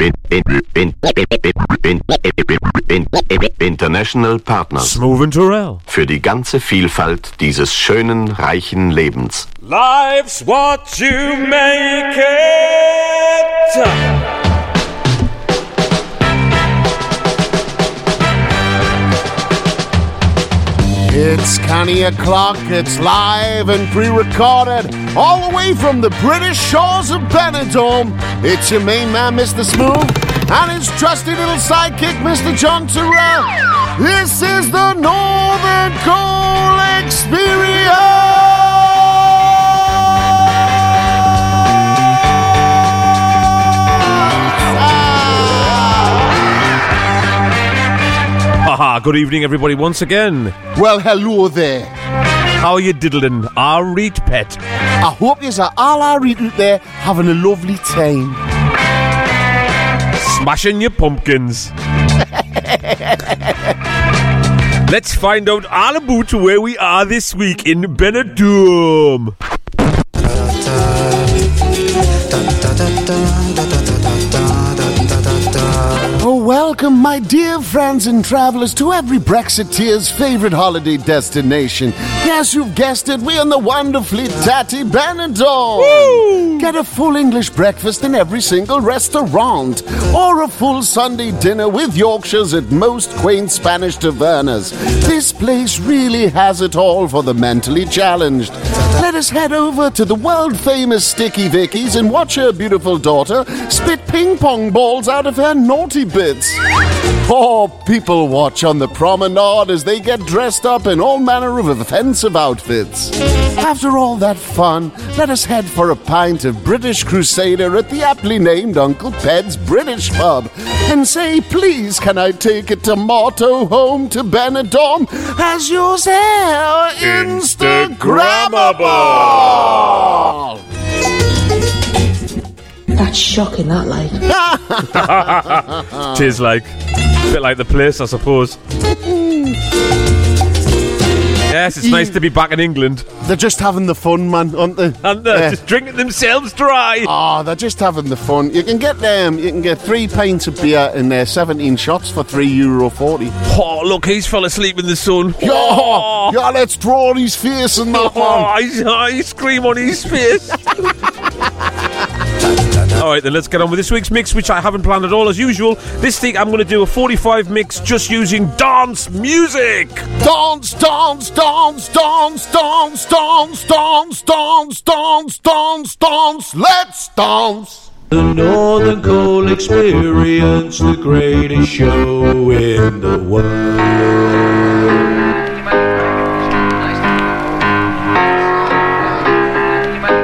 in, in, in, in, in, in, International Partners. Smooth and Terrell. Für die ganze Vielfalt dieses schönen, reichen Lebens. Life's what you make it. It's Canny O'Clock, it's live and pre recorded, all the way from the British shores of Benidorm. It's your main man, Mr. Smoove, and his trusty little sidekick, Mr. John Turrell. This is the Northern Coal Haha, good evening, everybody, once again. Well, hello there. How are you diddling, our reet pet? I hope you are all alright out there having a lovely time. Smashing your pumpkins. Let's find out all about where we are this week in Benidorm. Welcome, my dear friends and travelers, to every Brexiteer's favorite holiday destination. Yes, you've guessed it, we're in the wonderfully tatty Benidorm. Get a full English breakfast in every single restaurant, or a full Sunday dinner with Yorkshires at most quaint Spanish tavernas. This place really has it all for the mentally challenged. Let us head over to the world famous Sticky Vicky's and watch her beautiful daughter spit ping pong balls out of her naughty bits. Or people watch on the promenade as they get dressed up in all manner of offensive outfits. After all that fun, let us head for a pint of British Crusader at the aptly named Uncle Ped's British Pub and say, please, can I take a tomato home to Benidorm as yours Instagrammable? That's shocking, that like. Tis like, a bit like the place, I suppose. Yes, it's nice to be back in England. They're just having the fun, man, aren't they? And they're Yeah. just drinking themselves dry. Oh, they're just having the fun. You can get them. You can get three pints of beer in there, uh, seventeen shots for three euro forty. Oh, look, he's fell asleep in the sun. Yeah, yeah. Let's draw on his face in that Oh, one. ice, ice cream on his face. all right, then let's get on with this week's mix, which I haven't planned at all as usual. This week I'm going to do a 45 mix just using dance music. Dance, dance, dance, dance, dance, dance, dance, dance, dance, dance, dance. Let's dance. The Northern Coal Experience, the greatest show in the world.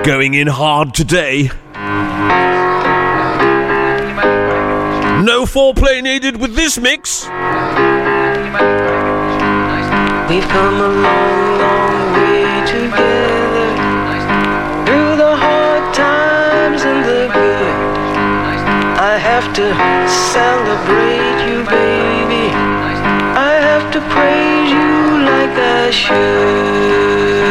Going in hard today. No foreplay needed with this mix. We've come a long, long way together. Through the hard times and the good. I have to celebrate you, baby. I have to praise you like I should.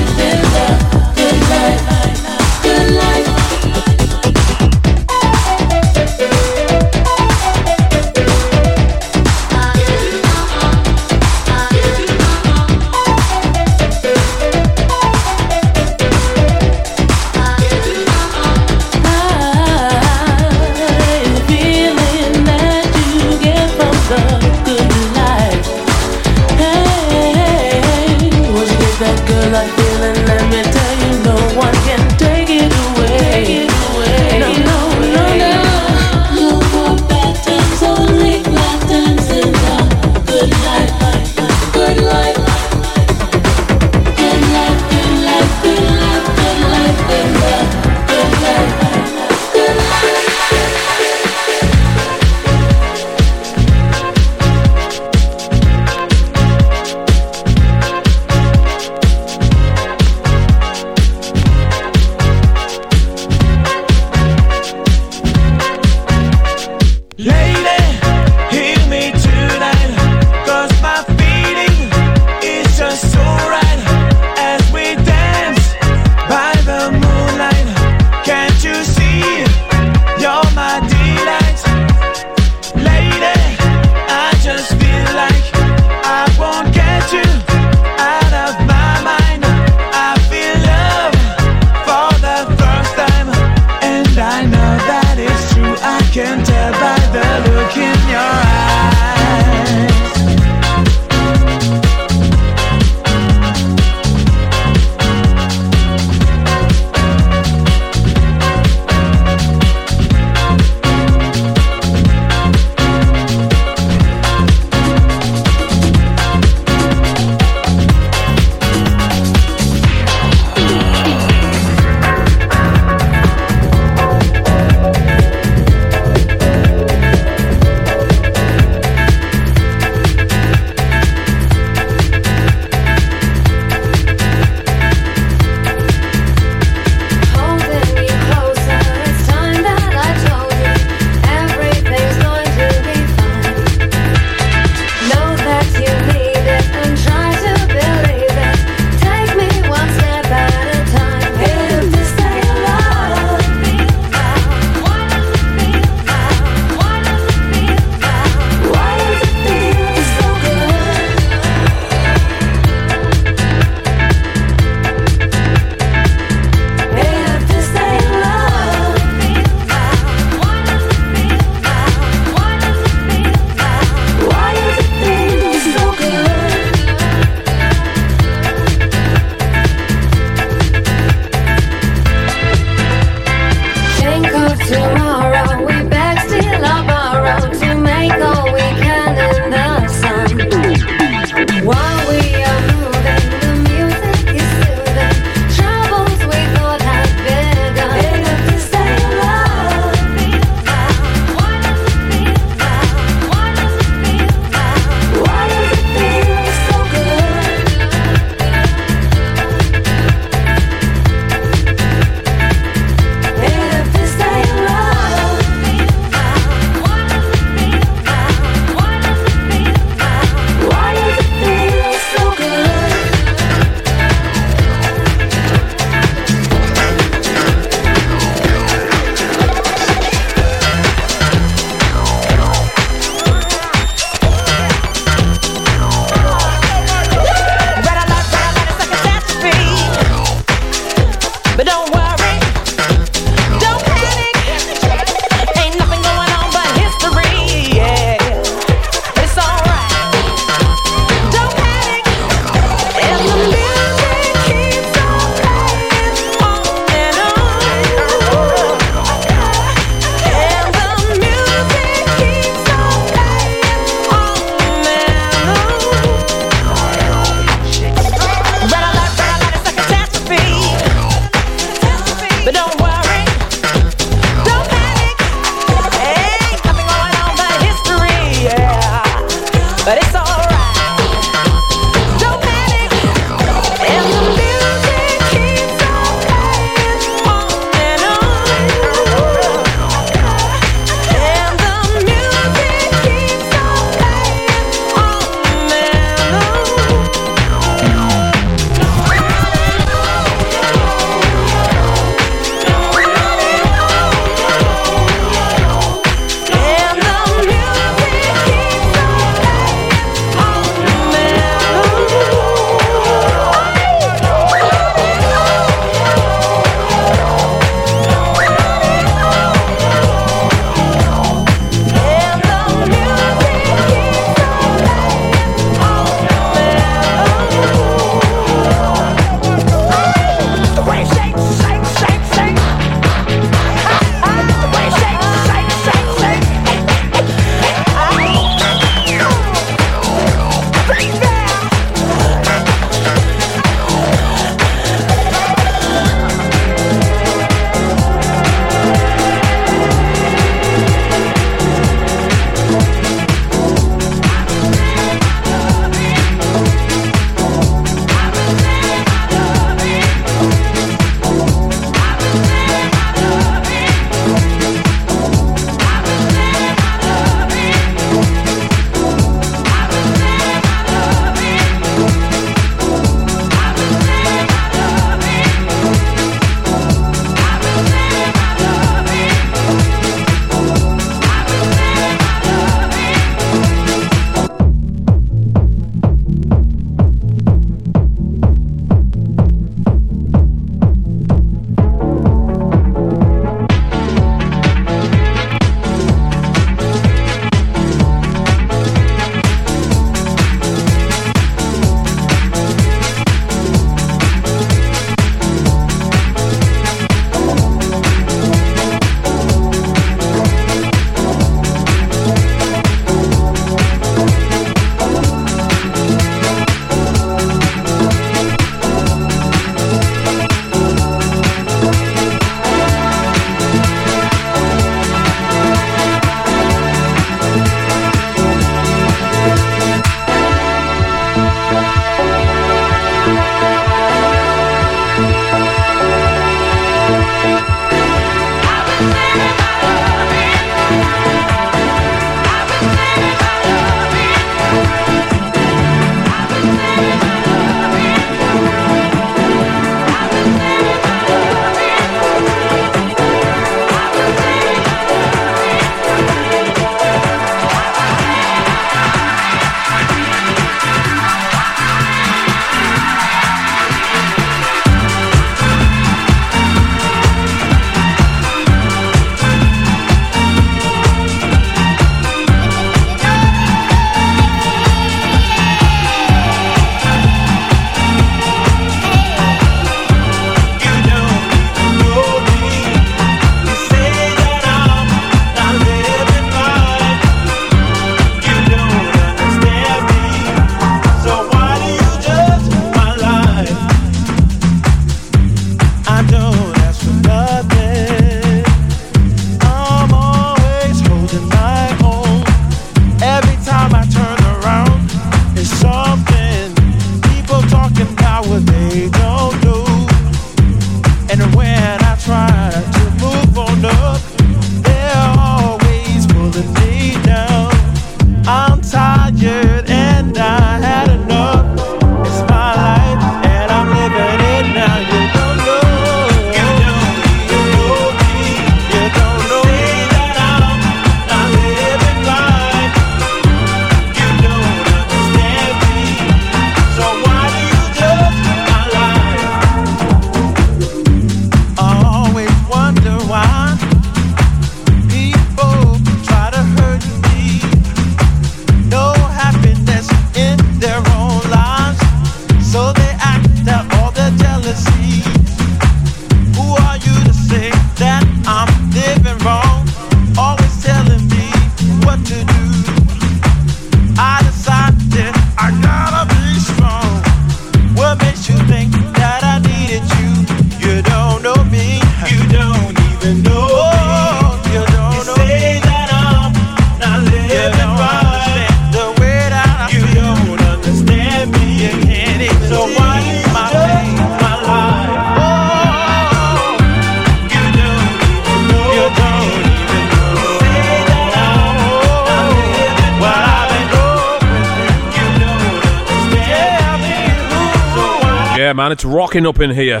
Rocking up in here.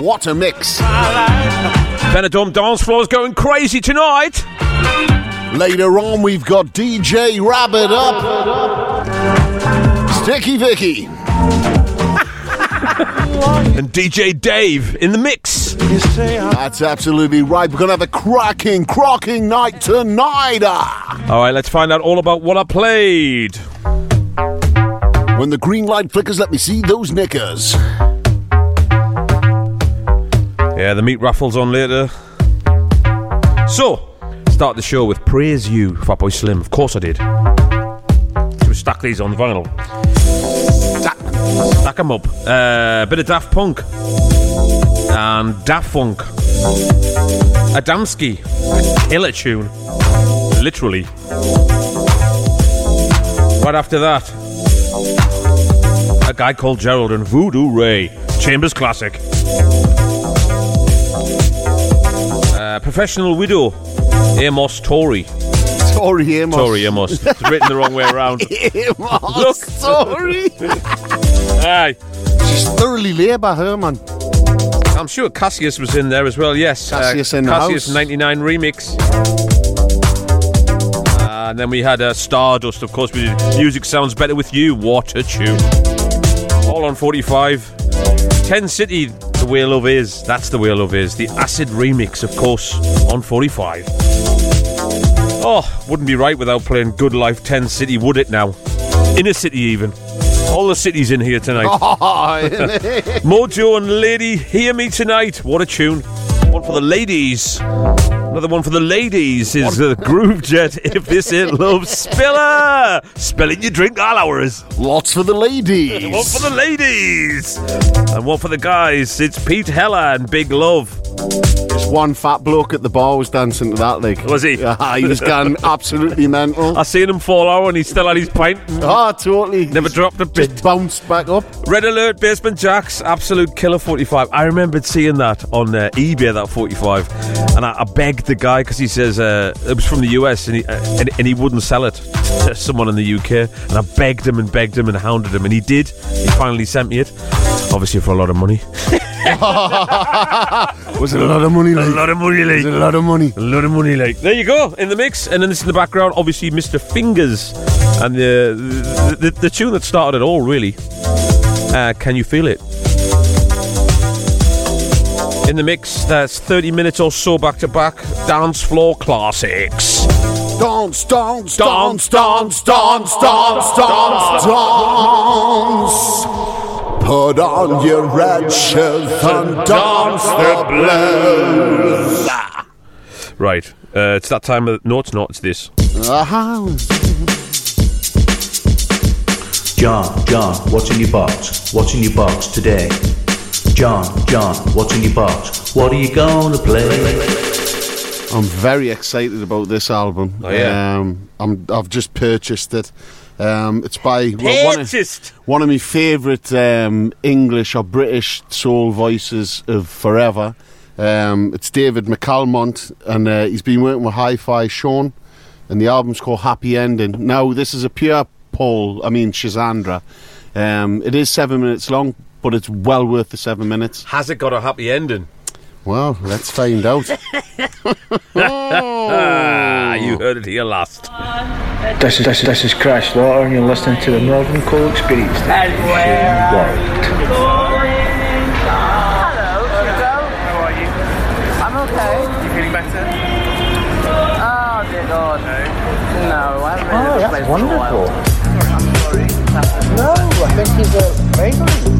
What a mix. Benidorm dance floor's going crazy tonight. Later on, we've got DJ Rabbit Up. Sticky Vicky. and DJ Dave in the mix. That's absolutely right. We're going to have a cracking, crocking night tonight. Ah. All right, let's find out all about what I played. When the green light flickers, let me see those knickers. Yeah, the meat raffles on later. So, start the show with Praise You, Fatboy Slim. Of course I did. We stack these on the vinyl. Stack, stack them up. A uh, bit of Daft Punk. And Daft Funk. Adamski. Killer tune. Literally. Right after that, a guy called Gerald and Voodoo Ray. Chambers Classic. Uh, professional widow, Amos Tory. Tory Amos. Tory Amos. It's written the wrong way around. Amos Look. Tory. Aye. She's thoroughly labour, her man. I'm sure Cassius was in there as well, yes. Cassius in the Cassius house. 99 remix. Uh, and then we had uh, Stardust, of course. We did Music Sounds Better With You. What a tune. All on 45. 10 City, The Way Love Is. That's The Way Love Is. The Acid remix, of course, on 45. Oh, wouldn't be right without playing Good Life 10 City, would it now? Inner City, even. All the cities in here tonight. Oh, Modjo and Lady, hear me tonight. What a tune. One for the ladies. Another one for the ladies is the Groove Jet. If this ain't love, spiller. Spilling your drink all hours. Lots for the ladies. One for the ladies. And one for the guys. It's Pete Heller and Big Love. One fat bloke at the bar was dancing to that, like. Was he? Yeah, he was going absolutely mental. I seen him fall out and he still had his pint. Ah, totally. Never dropped a bit. Just bounced back up. Red Alert Basement Jaxx, absolute killer 45. I remembered seeing that on uh, eBay, that 45, and I, I begged the guy because he says uh, it was from the US and he, uh, and, and he wouldn't sell it to someone in the UK. And I begged him and begged him and hounded him, and he did. He finally sent me it, obviously for a lot of money. Was it a lot of money, like? A lot of money, like. Was it a lot of money? A lot of money, like. There you go, in the mix. And then this in the background, obviously, Mr. Fingers. And the, the, the, the tune that started it all, really. Uh, can you feel it? In the mix, that's 30 minutes or so back to back. Dance floor classics. Dance, dance, dance, dance, dance, dance, dance, dance. Put on your red shirt and dance the blues. Right, uh, it's that time of. No, it's not, it's this. Uh-huh. John, John, what's in your box? What's in your box today? John, John, what's in your box? What are you gonna play? I'm very excited about this album. Oh, yeah? Um, I'm, I've just purchased it. Um, it's by well, one, of, one of my favourite um, English or British soul voices of forever. Um, it's David McAlmont, and uh, he's been working with Hi-Fi Sean, and the album's called Happy Ending. Now, this is a pure Paul, I mean Shazandra. Um, it is seven minutes long, but it's well worth the seven minutes. Has it got a happy ending? Well, let's find out. Ah, you heard it here last. This is, this, is- this is Crash Slaughter, and you're listening to the Northern Coal Experience. Hello, kiddo. How are you? I'm okay. You feeling better? Oh dear God. No, I haven't Oh, really that's played for a while. wonderful. I'm sorry. No, I think he's a very good.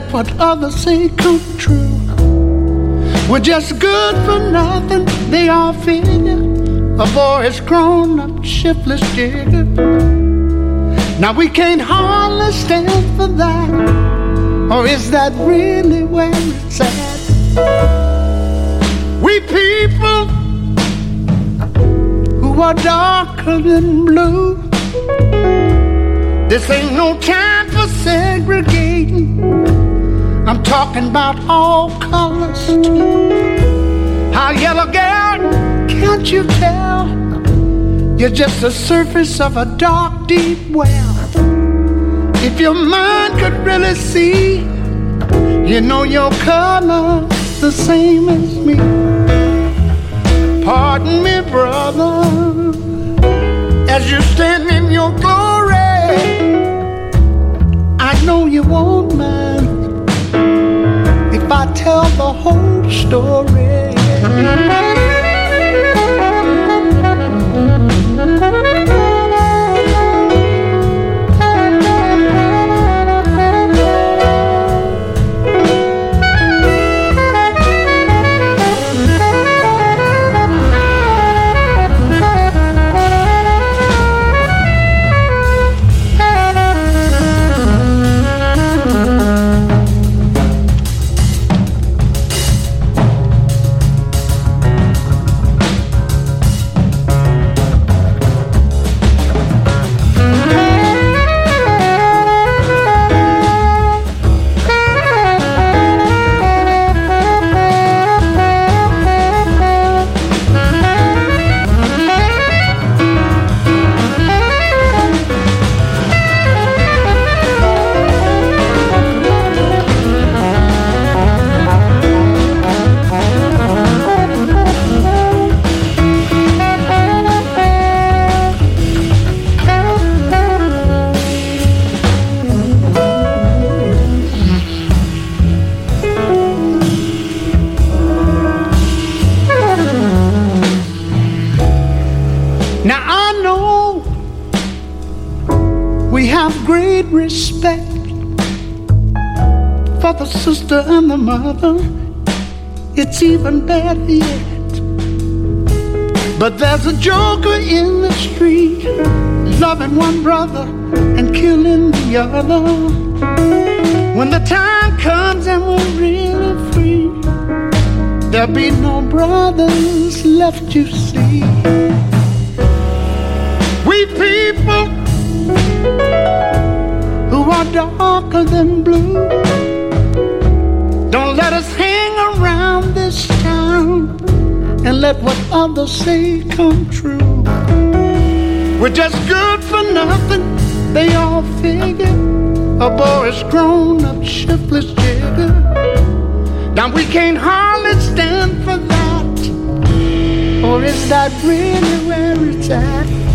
Let what others say come true? We're just good for nothing, they all figure. A boy is grown up, shiftless jigger. Now we can't hardly stand for that. Or is that really where it's at? We people who are darker than blue. This ain't no time for segregating. I'm talking about all colors too. How yellow girl, can't you tell? You're just the surface of a dark, deep well. If your mind could really see, you know your color's the same as me. Pardon me, brother, as you stand in your glory. I know you won't mind if I tell the whole story. We have great respect for the sister and the mother. It's even better yet. But there's a joker in the street, loving one brother and killing the other. When the time comes and we're really free, there'll be no brothers left, to see. We people who are darker than blue, don't let us hang around this town and let what others say come true. We're just good for nothing, they all figure. A boy is grown up, shiftless jigger. Now we can't hardly stand for that. Or is that really where it's at?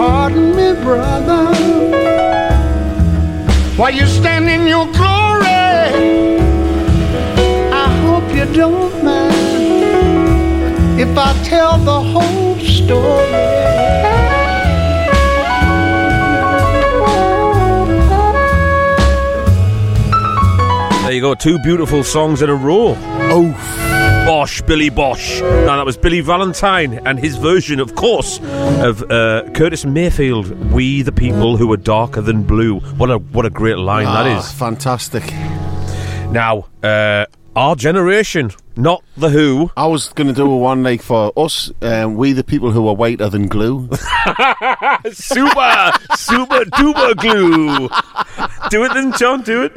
Pardon me, brother. While you stand in your glory, I hope you don't mind if I tell the whole story. There you go, two beautiful songs in a row. Oh. Bosh, Billy Bosh. Now that was Billy Valentine and his version, of course, of uh, Curtis Mayfield. We the people who are darker than blue. What a what a great line that Ah, is. fantastic. Now, uh, our generation, not the Who. I was going to do a one like for us, um, we the people who are whiter than glue. super, super duper glue. Do it then, John. Do it.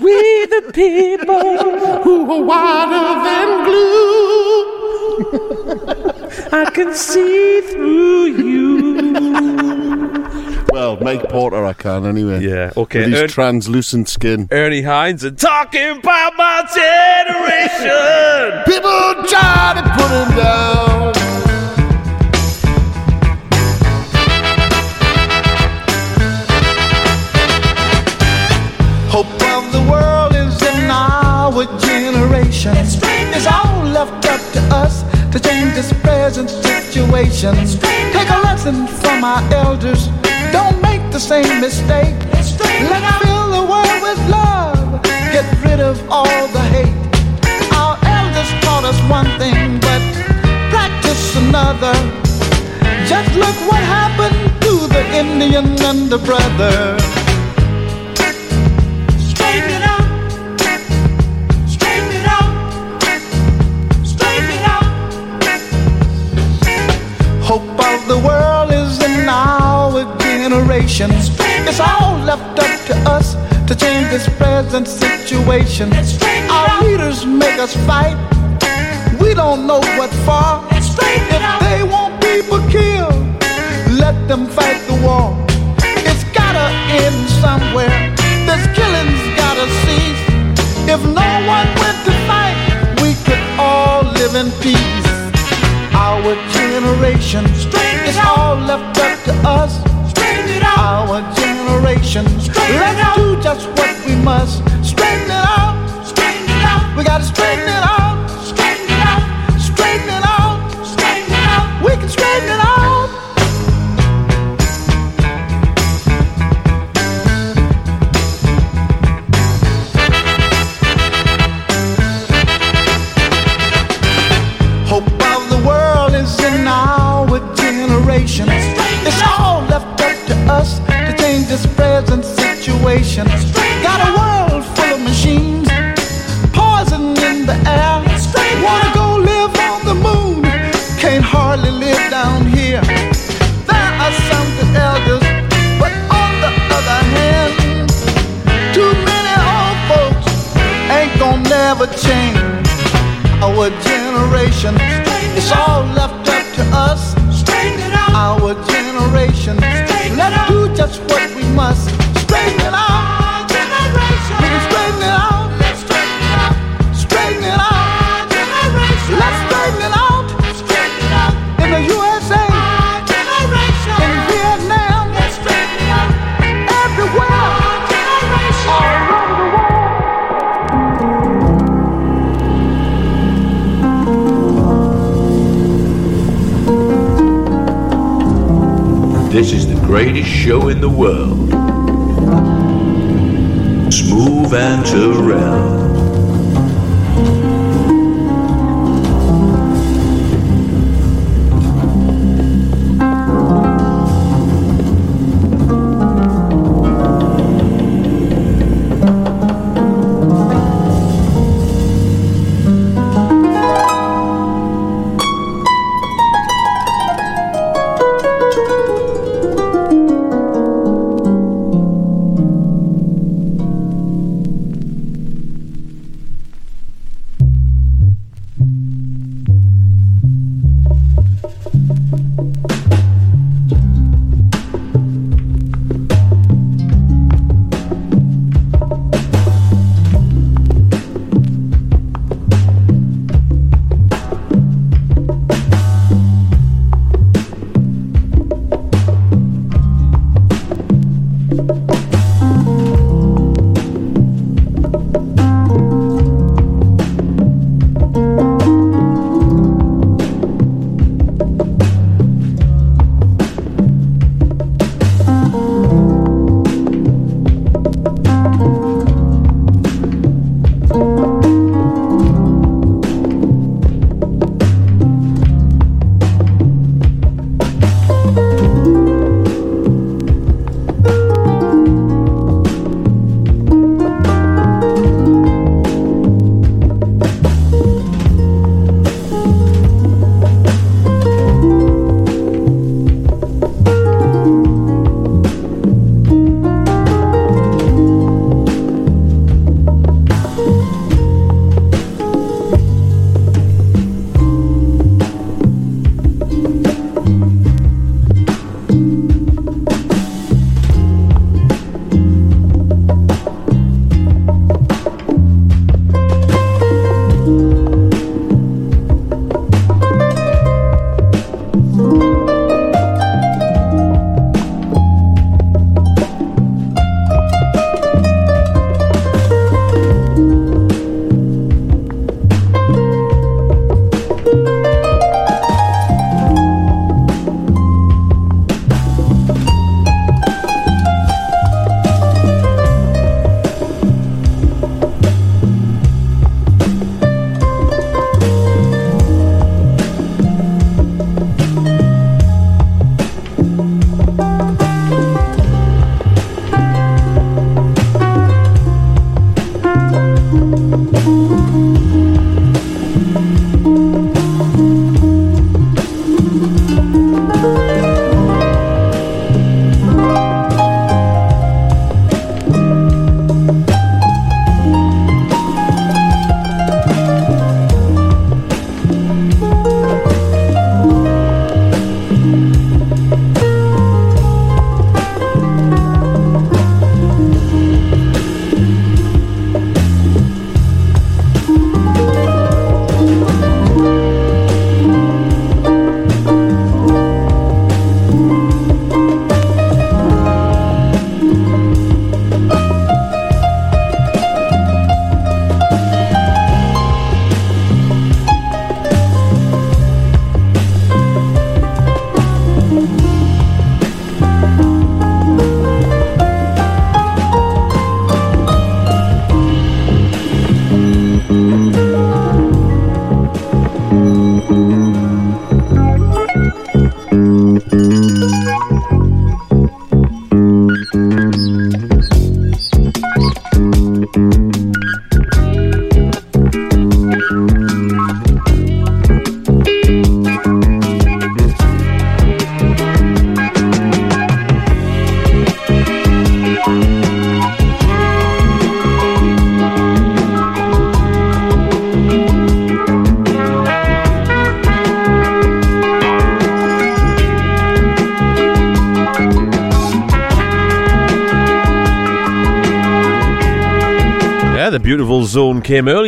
we the people who are whiter than glue. I can see through you. Well, Mike Porter, I can anyway. Yeah, okay. With his Ern- translucent skin. Ernie Hines and talking about my generation. People try to put him down. Hope of the world is in our generation. It's all left up to us to change this present situation. Take a lesson from our elders. The same mistake. Let's fill the world with love. Get rid of all the hate. Our elders taught us one thing, but practice another. Just look what happened to the Indian and the brother. Generation. It's all left up to us to change this present situation. Our leaders make us fight. We don't know what for. If they want people killed, let them fight the war. It's gotta end somewhere. This killing's gotta cease. If no one went to fight, we could all live in peace. Our generation is all left up to us. Our let's do just what we must. Straighten it out. Straighten it out. We gotta straighten it out.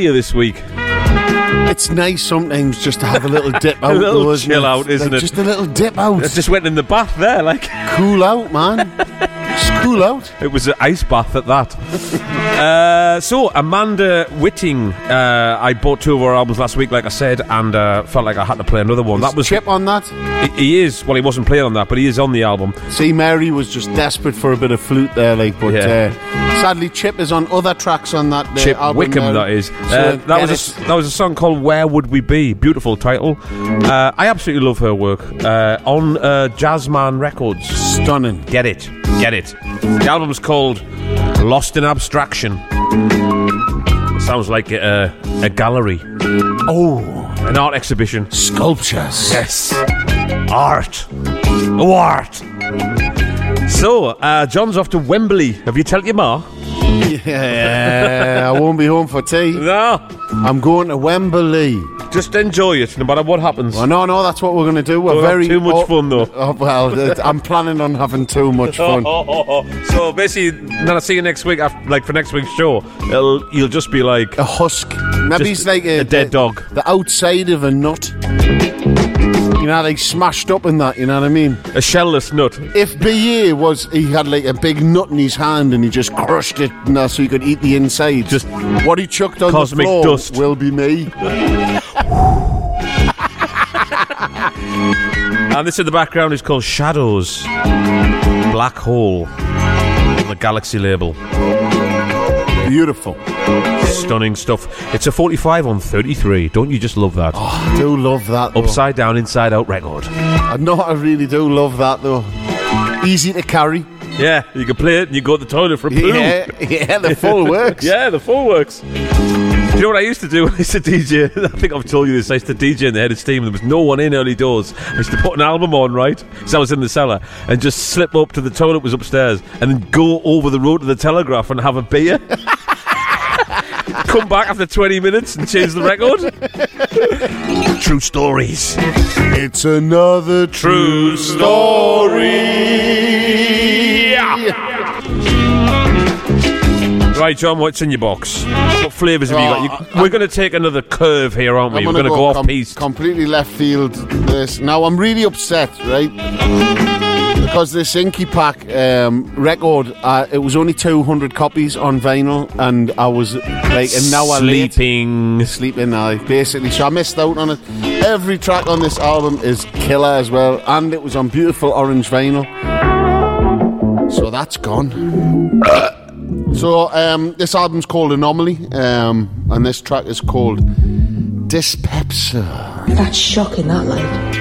Earlier this week. It's nice sometimes just to have a little dip out. A little though, isn't chill it? out, isn't Like, it? Just a little dip out. I just went in the bath there, like cool out, man. Just cool out. it was an ice bath at that. uh, so Amanda Whiting, uh, I bought two of her albums last week, like I said, and uh, felt like I had to play another one. that was Chip on that. He, he is. Well, he wasn't playing on that, but he is on the album. See, Mary was just desperate for a bit of flute there, like, but Yeah. uh, sadly, Chip is on other tracks on that uh, Chip album. Wickham, that is. So Uh, that was a, that was a song called "Where Would We Be." Beautiful title. Uh, I absolutely love her work uh, on uh, Jazzman Records. Stunning. Get it, get it. The album's called "Lost in Abstraction." Sounds like a, a gallery. Oh, an art exhibition. Sculptures. Yes, art. Oh, art. So, uh, John's off to Wembley. Have you told your ma? Yeah, I won't be home for tea. No. I'm going to Wembley. Just enjoy it, no matter what happens. Well, no, no, that's what we're going to do. We're We'll have very too much oh, fun, though. Oh, well, I'm planning on having too much fun. so basically, when I see you next week, after, like for next week's show, it'll, you'll just be like a husk. Maybe it's like a, a dead dog. The outside of a nut. You know, they smashed up in that. You know what I mean? A shellless nut. If BA was, he had like a big nut in his hand and he just crushed it, you know, so he could eat the inside. Just what he chucked on Cosmic the floor dust. will be me. And this in the background is called Shadows. Black Hole. On the Galaxy label. Beautiful. Stunning stuff. It's a 45 on 33. Don't you just love that? Oh, I do love that. Though. Upside down, inside out record. I know I really do love that though. Easy to carry. Yeah, you can play it and you go to the toilet for a poo. Yeah, yeah, the full works. yeah, the full works. Do you know what I used to do when I used to DJ? I think I've told you this. I used to DJ in the head of steam. There was no one in early doors. I used to put an album on, right? So I was in the cellar and just slip up to the toilet was upstairs and then go over the road to the telegraph and have a beer. Come back after 20 minutes and change the record. True stories. It's another true story. Right, John, what's in your box? What flavours have you got? You, oh, we're going to take another curve here, aren't we? I'm We're gonna going to go, off com- piece. Completely left field. This now, I'm really upset, right? Because this Inky Pack um, record, uh, it was only 200 copies on vinyl, and I was like an hour late. Sleeping. Sleeping now, basically. So I missed out on it. Every track on this album is killer as well, and it was on beautiful orange vinyl. So that's gone. So um, this album's called Anomaly, um, and this track is called Dyspepsia. That's shocking, that like.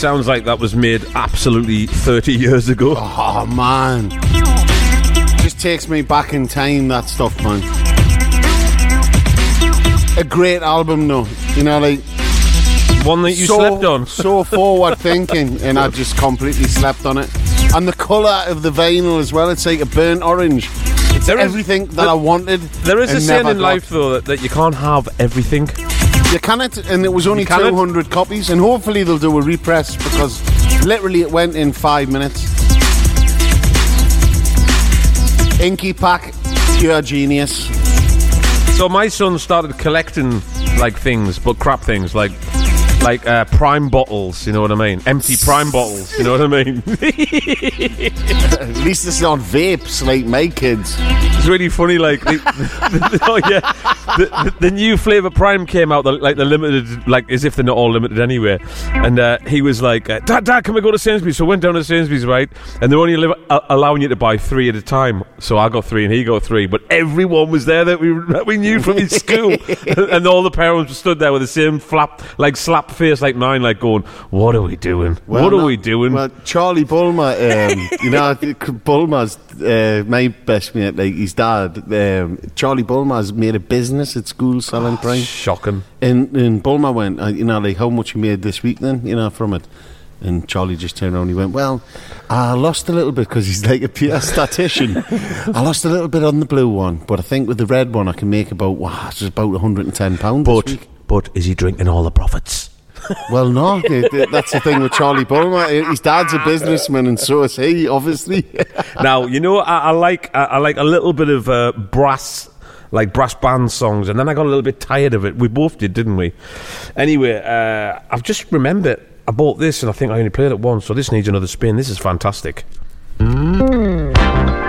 Sounds like that was made absolutely 30 years ago. Oh man, just takes me back in time. That stuff, man. A great album, though. You know, like one that you so, slept on. so forward thinking, and I just completely slept on it. And the colour of the vinyl as well. It's like a burnt orange. It's There is- everything that there- I wanted. There is a saying in life, though, that, that you can't have everything. You can it, and it was only can it? 200 copies, and hopefully they'll do a repress because literally it went in five minutes. Inky Pack, pure genius. So my son started collecting like things, but crap things like like uh, prime bottles. You know what I mean? Empty prime bottles. You know what I mean? At least it's not vapes like my kids. It's really funny. Like, oh yeah, the, the, new flavor prime came out. The, like the limited, like as if they're not all limited anyway. And uh, he was like, uh, "Dad, Dad, can we go to Sainsbury's?" So I went down to Sainsbury's, right? And they're only li- uh, allowing you to buy three at a time. So I got three and he got three, but everyone was there that we that we knew from his school, and all the parents stood there with the same flap, like slap face like mine, like going, "What are we doing? Well, what are no- we doing?" Well, Charlie Bulmer, um, you know, Bulmer's uh, my best mate, like his dad. Um, Charlie Bulmer's made a business at school selling prime. Shocking. And, and Bulmer went, uh, you know, like, how much you made this week then, you know, from it? And Charlie just turned around and he went, Well, I lost a little bit because he's like a pure statistician. I lost a little bit on the blue one, but I think with the red one I can make about, wow, it's about £110 But but is he drinking all the profits? Well, no, th- th- that's the thing with Charlie Bulmer. His dad's a businessman, and so is he, obviously. now you know I, I like I, I like a little bit of uh, brass like brass band songs and then I got a little bit tired of it. We both did didn't we? Anyway uh, I've just remembered I bought this and I think I only played it once so this needs another spin. This is fantastic. Sandra,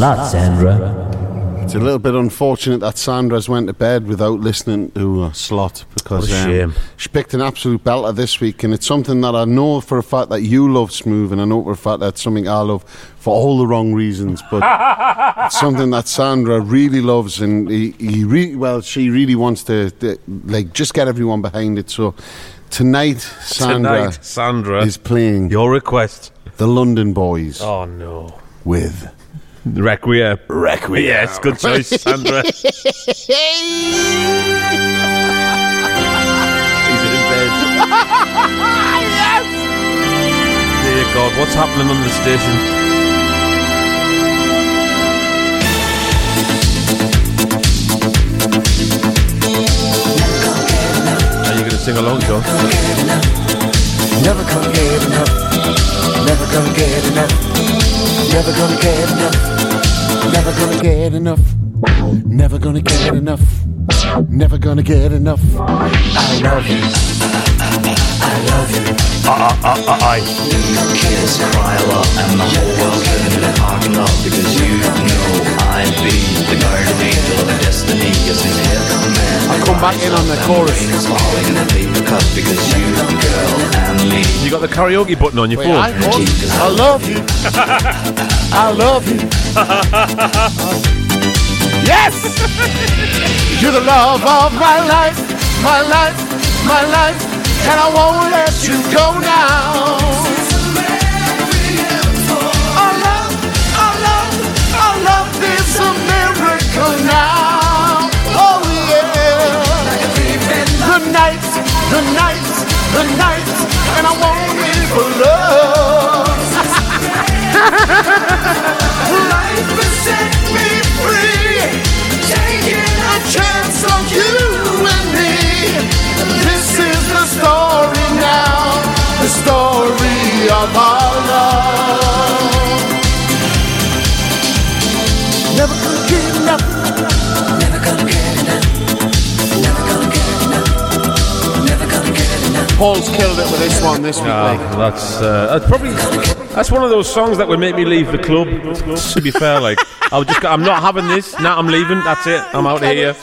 What's in your slot, Sandra? It's a little bit unfortunate that Sandra's went to bed without listening to a slot because What a um, she picked an absolute belter this week, and it's something that I know for a fact that you love Smoove, and I know for a fact that's something I love for all the wrong reasons, but it's something that Sandra really loves, and he, he re- well, she really wants to, to like just get everyone behind it. So tonight, Sandra Tonight, Sandra is playing your request. the London Boys Oh no. with. Requiem. Requiem. Yes, good choice, Sandra. He's in bed. yes! Dear God, what's happening on the station? Are you going to sing along, John? Never gonna get enough. Never gonna get enough. Never gonna get enough. Never gonna get enough. Never gonna get enough. Never gonna get enough. I love you. I love you. Uh, uh, uh, I. kiss, cry a lot, and the whole world turned in a parking lot because you know I'd be the guardian angel of. I'll come back in on the chorus. It's falling in a paper cut because you, girl, and me. You got the karaoke button on your Wait, phone? I, I love you. I love you. yes! You're the love of my life, my life, my life, and I won't let you go down. I love, I love, I love this miracle now. Our the night, the night, and I want it for love. Life has set me free, taking a chance on you and me. This is the story now, the story of our Paul's killed it with this one this week. Ah, that's uh, that's probably that's one of those songs that would make me leave the club. To be fair, like I would just go, I'm not having this. Now I'm leaving. That's it. I'm out of here.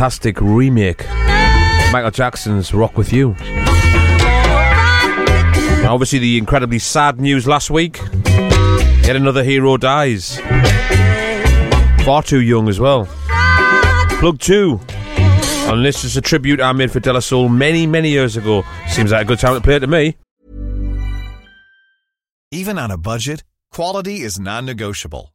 Fantastic remake, Michael Jackson's Rock With You. And obviously, the incredibly sad news last week yet another hero dies. Far too young as well. Plug 2. And this is a tribute I made for De La Soul many, many years ago. Seems like a good time to play it to me. Even on a budget, quality is non-negotiable.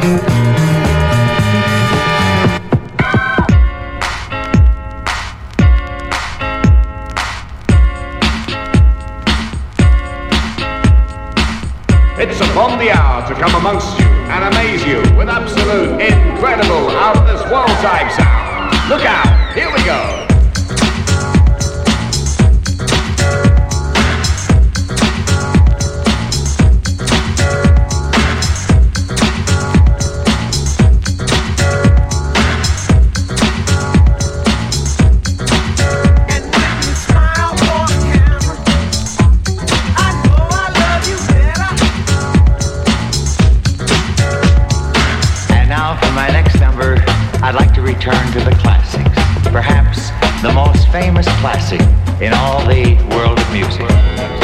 It's upon the hour to come amongst you and amaze you with absolute, incredible, out of this world type sound. Look out, here we go. Return to the classics. Perhaps the most famous classic in all the world of music.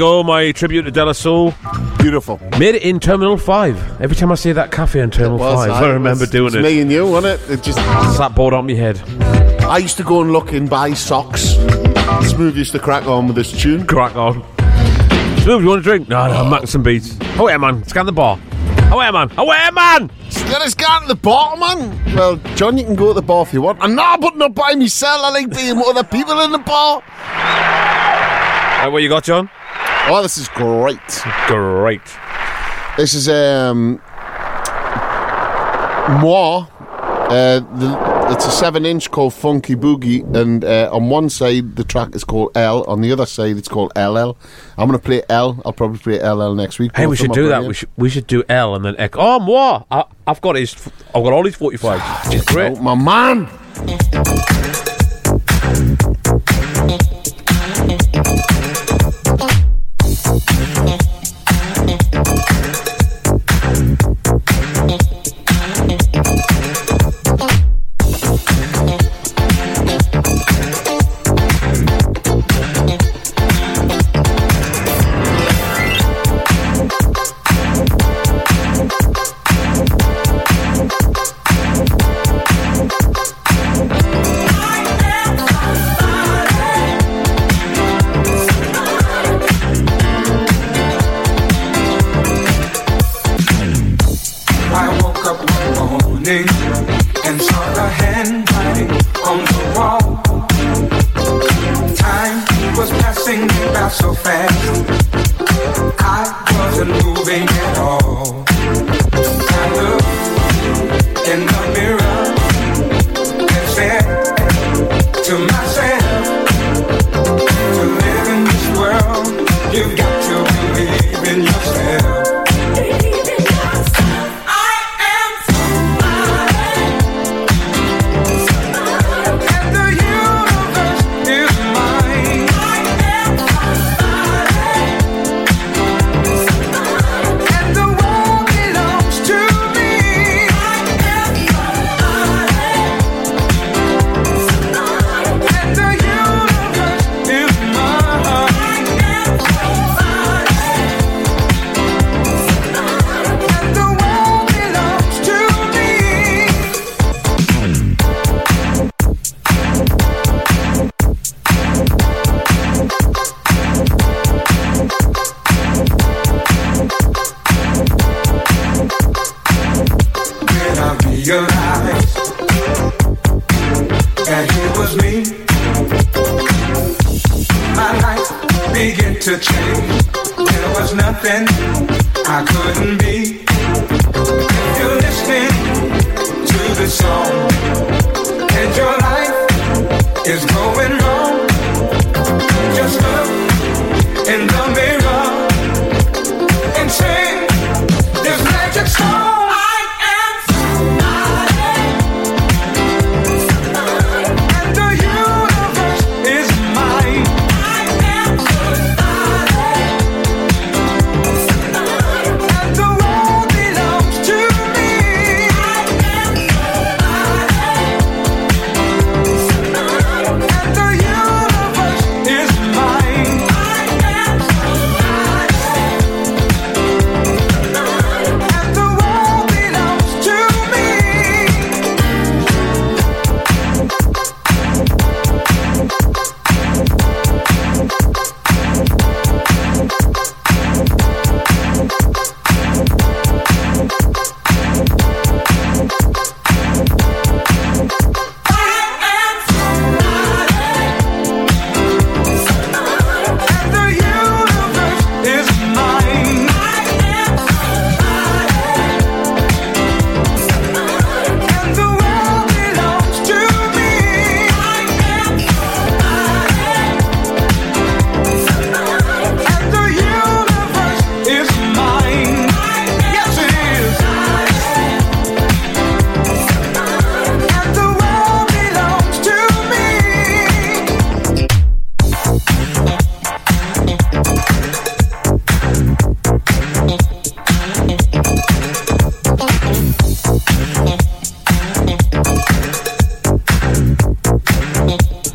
Go, my tribute to De La Soul. Beautiful. Made it in Terminal 5. Every time I see that cafe in Terminal 5, I remember It's- doing it. me and you, wasn't it? It just Slap board on my head. I used to go and look and buy socks. Smoove used to crack on with this tune. Crack on. Smoove, you want a drink? No, no, I'm some beats. Oh, yeah, man. Scan the bar. Oh, yeah, man. Oh, yeah, man. Let us get to the bar, man. Well, John, you can go to the bar if you want. I'm not, putting up by myself. I like being with other people in the bar. Right, what you got, John? Oh, this is great. Great. This is um, Moi. Uh, the, it's a seven-inch called Funky Boogie, and uh, on one side the track is called L. On the other side, it's called LL. I'm going to play L. I'll probably play LL next week. Hey, we should do that. We should we should do L and then X. Oh, moi. I, I've got his. I've got all his 45. It's great. Oh, my man.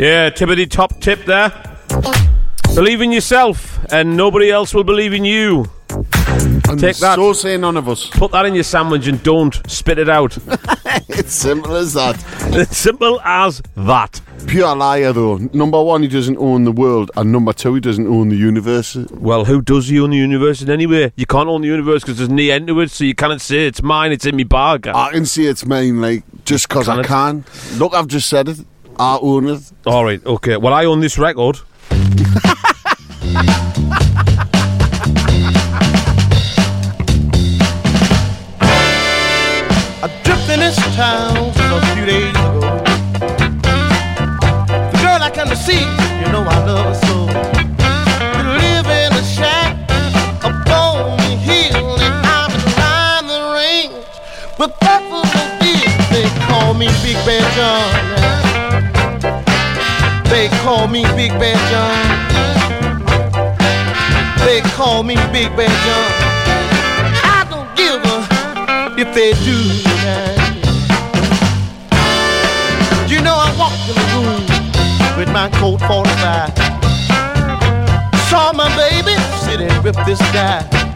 Yeah, tippity top tip there. Believe in yourself, and nobody else will believe in you. And Take that. So say none of us. Put that in your sandwich and don't spit it out. it's simple as that. It's simple as that. Pure liar, though. Number one, he doesn't own the world, and number two, he doesn't own the universe. Well, who does he own the universe in anyway? You can't own the universe because there's no end to it, so you cannot say it's mine, it's in me bag. I can say it's mine, like, just because I can. Look, I've just said it. I own it. All right, okay. Well, I own this record. call me Big Bad John. They call me Big Bad John. I don't give a if they do. You know I walked in the room with my coat 45. Saw my baby sitting with this guy.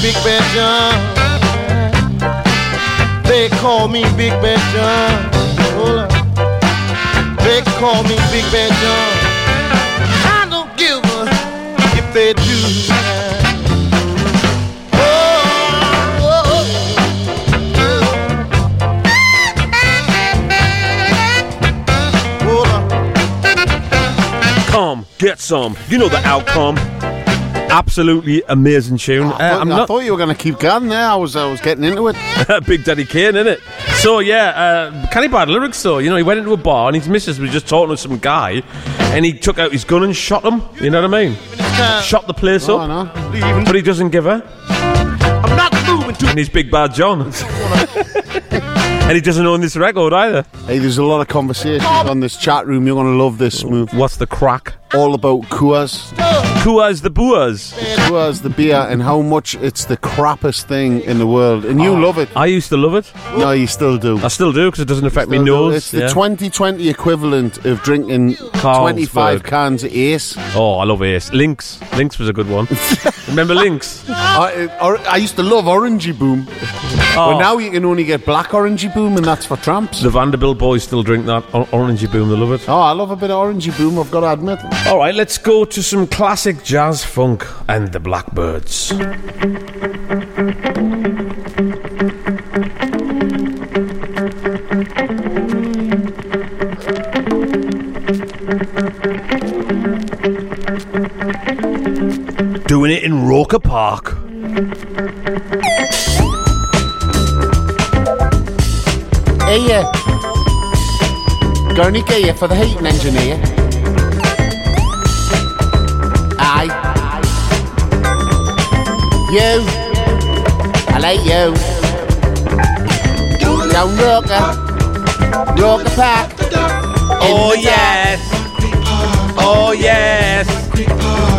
Big Bad John. They call me Big Bad John. Hold up. They call me Big Bad John. I don't give a if they do. Oh, oh, oh. Come, get some. You know the outcome. Absolutely amazing tune. Uh, I, I'm I not thought you were going to keep going there. I was, I was getting into it. Big Daddy Kane, innit? So yeah, uh, can he bad lyrics though? You know, he went into a bar and his missus was just talking to some guy, and he took out his gun and shot him. You know what I mean? Shot the place Oh, up, but he doesn't give her. I'm not moving to And he's Big Bad John, and he doesn't own this record either. Hey, there's a lot of conversations on this chat room. You're going to love this move. What's the crack? All about Coors. Coors the Boers. Coors the beer and how much it's the crappiest thing in the world. And you ah, love it. I used to love it. No, you still do. I still do because it doesn't affect me do. nose. It's the 2020 equivalent of drinking 25 cans of Ace. Oh, I love Ace. Lynx. Lynx was a good one. Remember Lynx? I, I used to love Orangey Boom. Oh. But now you can only get black Orangey Boom, and that's for tramps. The Vanderbilt boys still drink that orangey boom. They love it. Oh, I love a bit of Orangey Boom, I've got to admit. All right, let's go to some classic jazz funk and the Blackbyrds. Doing it in Roker Park. Hey, uh, Gurney Gear for the heating engineer. You. I like you. Down Roker. Roker Park. Oh, In Oh, yes. Oh, yes.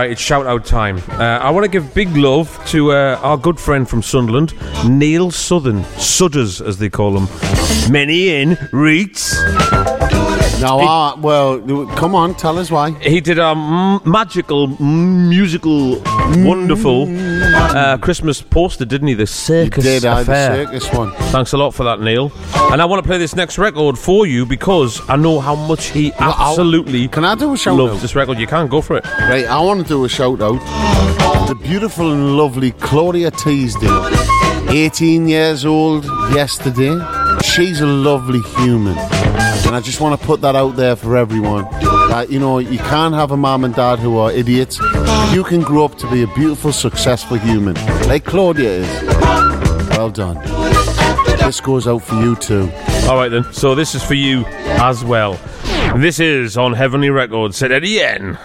Right, it's shout out time. Uh, I want to give big love to uh, our good friend from Sunderland, Neil Southern, Sudders as they call them. Many in Reeds. No, ah, well, come on, tell us why. He did a m- magical, m- musical, wonderful uh, Christmas poster, didn't he? The circus did, the affair. circus one. Thanks a lot for that, Neil. And I want to play this next record for you because I know how much he absolutely can I do a shout loves out? this record. You can go for it. Right, I want to do a shout out. The beautiful and lovely Claudia Teasdale, 18 years old yesterday. She's a lovely human. And I just want to put that out there for everyone. That, you know, you can't have a mom and dad who are idiots. You can grow up to be a beautiful, successful human, like Claudia is. Well done. This goes out for you too. All right, then. So this is for you as well. This is on Heavenly Records, Saint Etienne.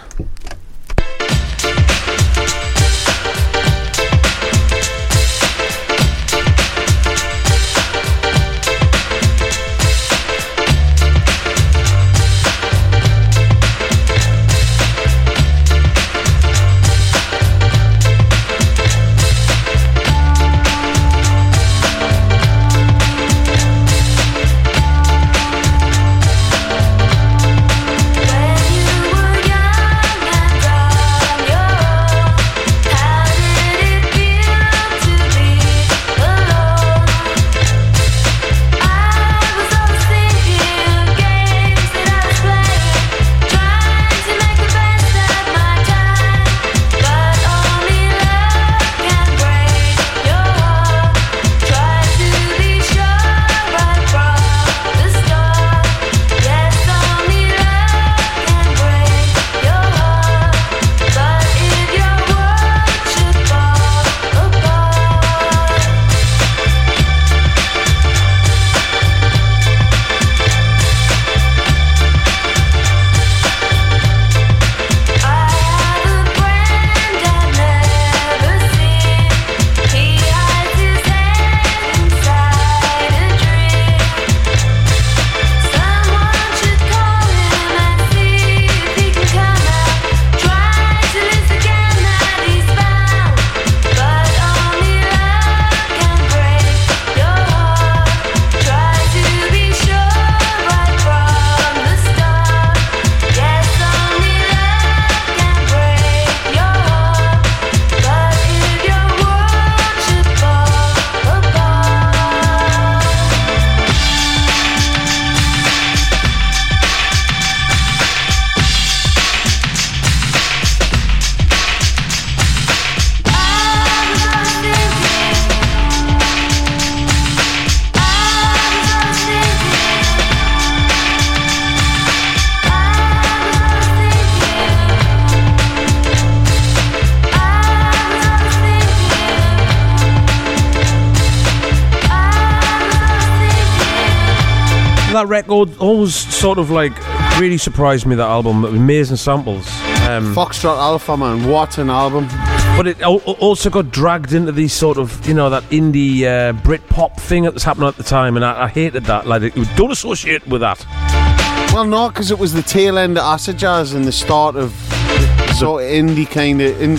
That record always sort of like really surprised me. That album, amazing samples. Um, Foxbase Alpha Man, what an album! But it al- also got dragged into these sort of, you know, that indie uh, Brit pop thing that was happening at the time, and I, I hated that. Like, it, don't associate with that. Well, no, because it was the tail end of acid jazz and the start of the sort of indie kind of. In,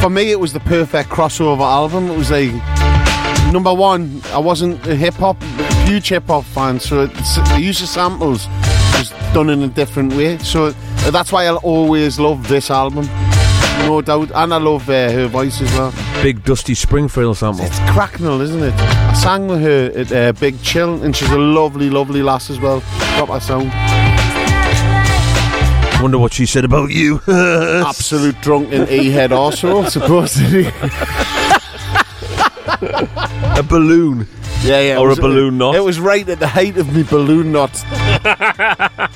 for me, it was the perfect crossover album. It was like number one. I wasn't a hip hop, huge hip hop fan, so it's, the use of samples was done in a different way. So that's why I'll always love this album, no doubt. And I love uh, her voice as well. Big Dusty Springfield sample. It's Cracknell, isn't it? I sang with her at uh, Big Chill, and she's a lovely, lovely lass as well. Proper sound. Wonder what she said about you. Absolute drunken e-head arsehole, supposedly. a balloon. Yeah, yeah. Or a balloon knot. It was right at the height of me balloon knot.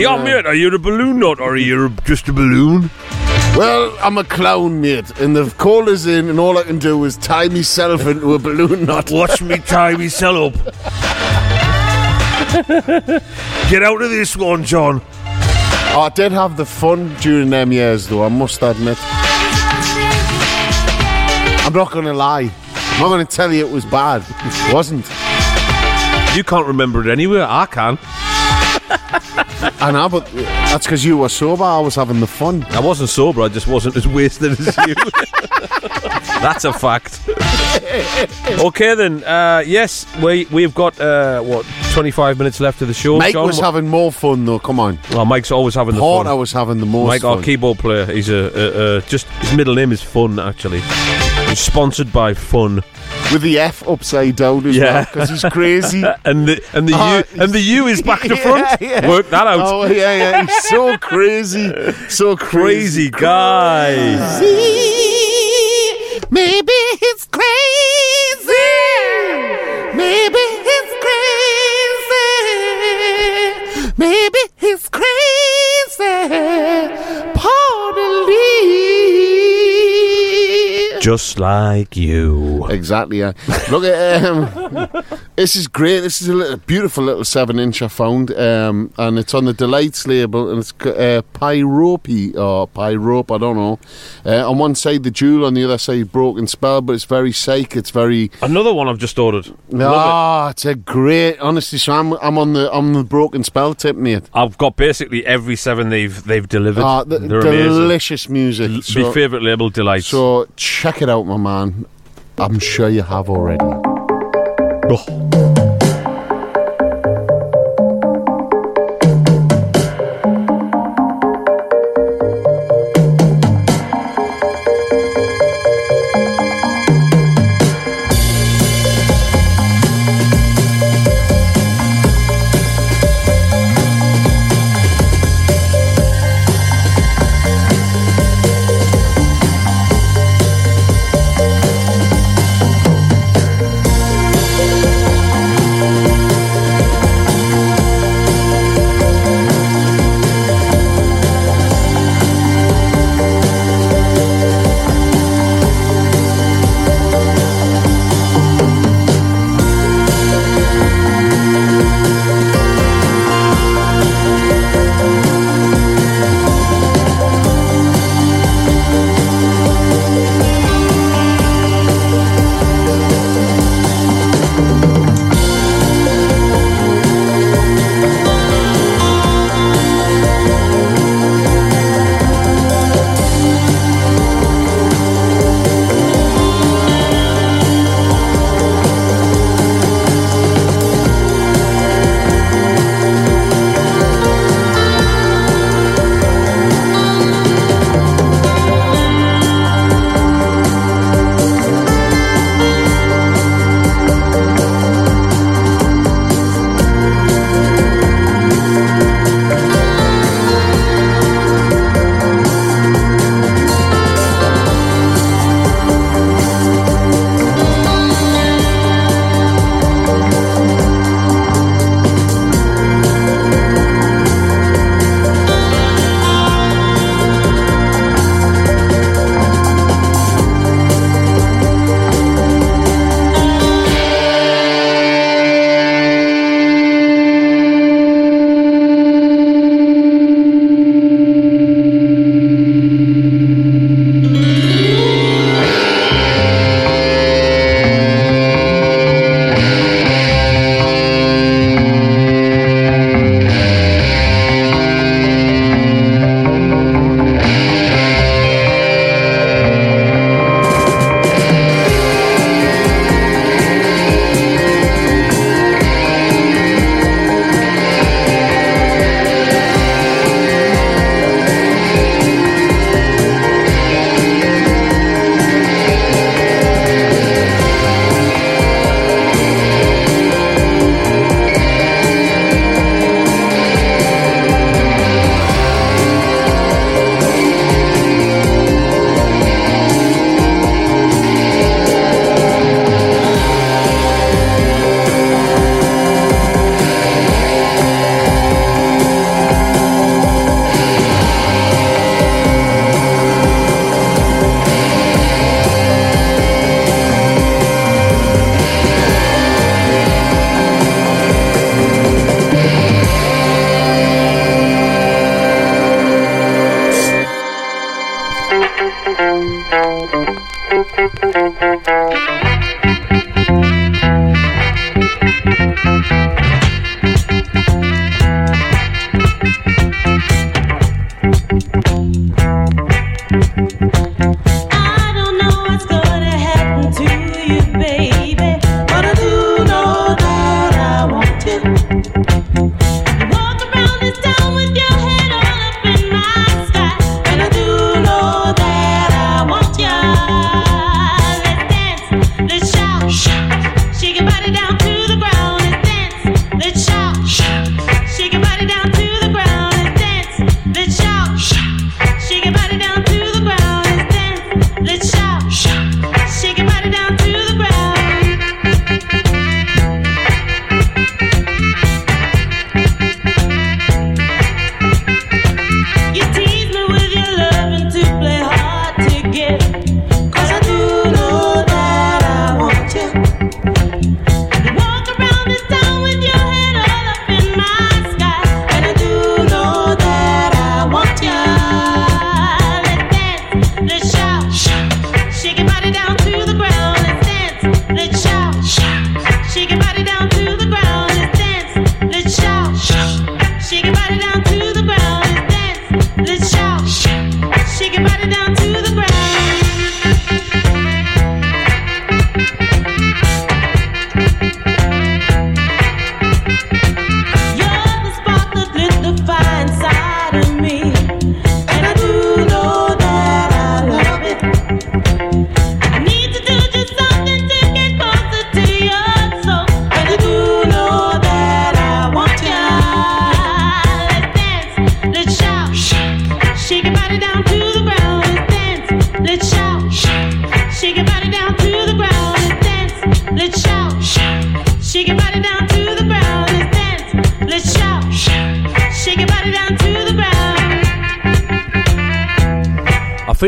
Yeah, mate, are you a balloon knot or are you just a balloon? Well, I'm a clown, mate, and the call is in, and all I can do is tie myself into a balloon knot. Watch me tie myself up. Get out of this one, John. Oh, I did have the fun during them years, though, I must admit. I'm not going to lie. I'm not going to tell you it was bad. It wasn't. You can't remember it anywhere. I can. I know, but that's because you were sober. I was having the fun. I wasn't sober. I just wasn't as wasted as you. That's a fact. okay then. Uh, yes, we we've got uh, what twenty five minutes left of the show. Mike John, was what- having more fun though. Come on. Oh, Mike's always having the Porter fun. I was having the most Mike, our keyboard player, he's a, a, a just his middle name is Fun. Actually, he's sponsored by Fun. With the F upside down as well, because he's crazy. and the and the Ah, U and the U is back to Yeah, front. yeah. Work that out. Oh yeah, yeah. He's so crazy, so crazy, Crazy guy. Maybe it's crazy. Maybe Just like you. Exactly. Yeah. Look at um, this is great. This is a little, beautiful little seven-inch I found, um, and it's on the Delights label, and it's uh, Pyrope or Pyrope. I don't know. Uh, on one side the jewel, on the other side broken spell, but it's very psych. It's very. Another one I've just ordered. Ah, it's a great. Honestly, so I'm I'm on the on the broken spell tip, mate. I've got basically every seven they've they've delivered. Ah, the, They're amazing. delicious music. My So- favourite label, Delights. So check it out, my man. I'm sure you have already.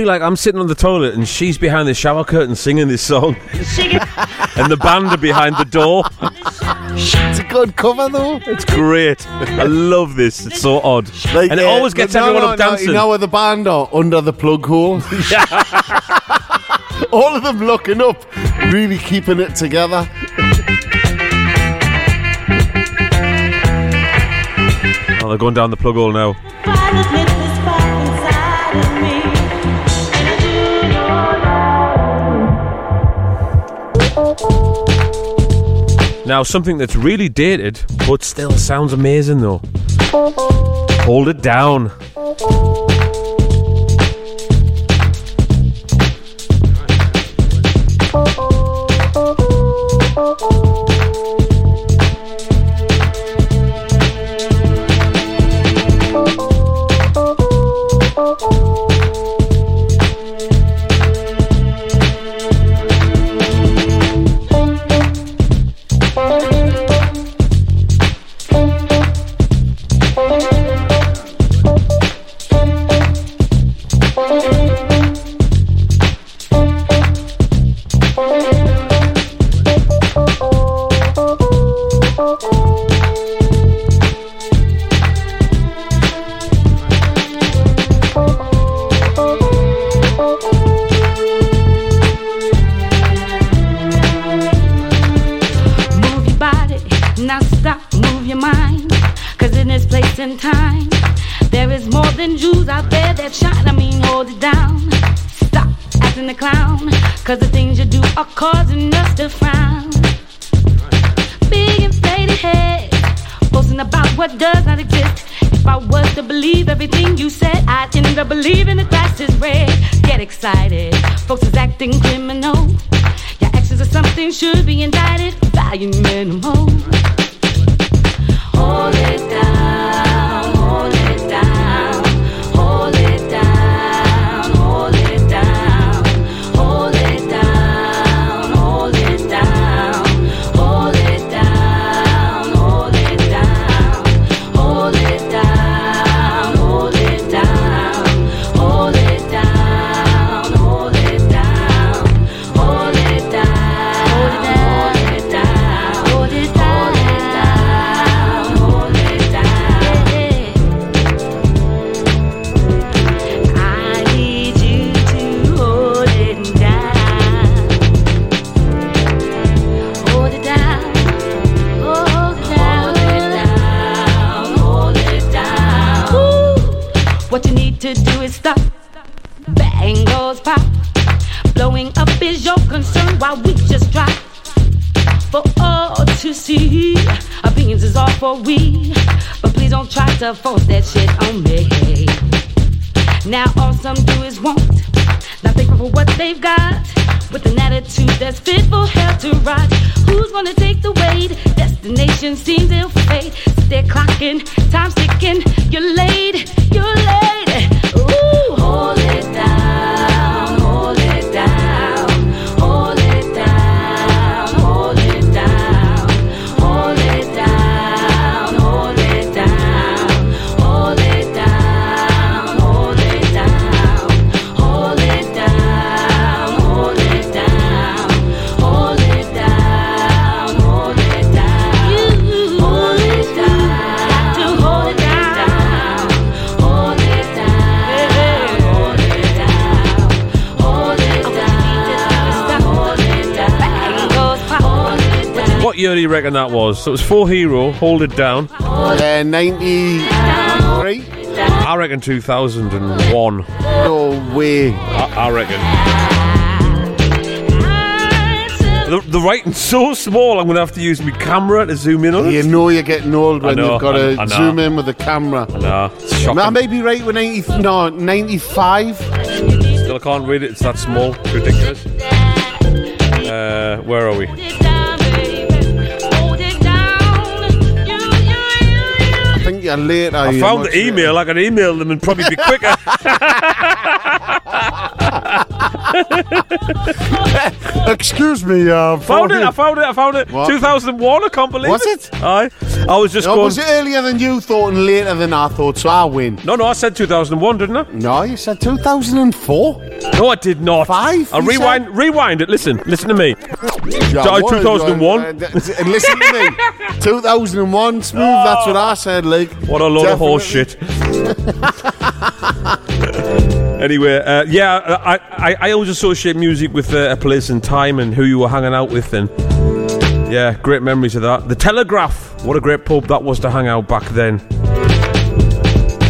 Feel like I'm sitting on the toilet and she's behind the shower curtain singing this song, and the band are behind the door. It's a good cover though. It's great. I love this. It's so odd, and it uh, always gets no, everyone no, up no, dancing. You know where the band are? Under the plug hole. All of them looking up, really keeping it together. Oh, they're going down the plug hole now. Now, something that's really dated, but still sounds amazing though. Hold it down. What year do you reckon that was? So it was 4hero, Hold It Down. Uh, 93? I reckon 2001. No way. I, I reckon. The, the writing's so small, I'm going to have to use my camera to zoom in on it. You know you're getting old when know, you've got I to I zoom in with the camera. Nah, it's shocking. I may be right with 90, no, 95. Still can't read it, it's that small. It's ridiculous. Uh, where are we? I late. I found the email. I can email them and probably be quicker. Excuse me. Uh, found it. I found it. I found it. What? 2001. I can't believe Was it. Aye. I was just No, going. was it earlier than you thought and later than I thought, so I win. No, no, I said 2001, didn't I? No, you said 2004. No, I did not. Five? You rewind, rewind it. Listen, listen to me. Yeah, Sorry, what? 2001. Uh, d- d- And listen to me. 2001, smooth. That's what I said, like. What a load of horse shit. anyway, uh, yeah, I, I, I always associate music with uh, a place and time and who you were hanging out with, and yeah, great memories of that. The Telegraph, what a great pub that was to hang out back then.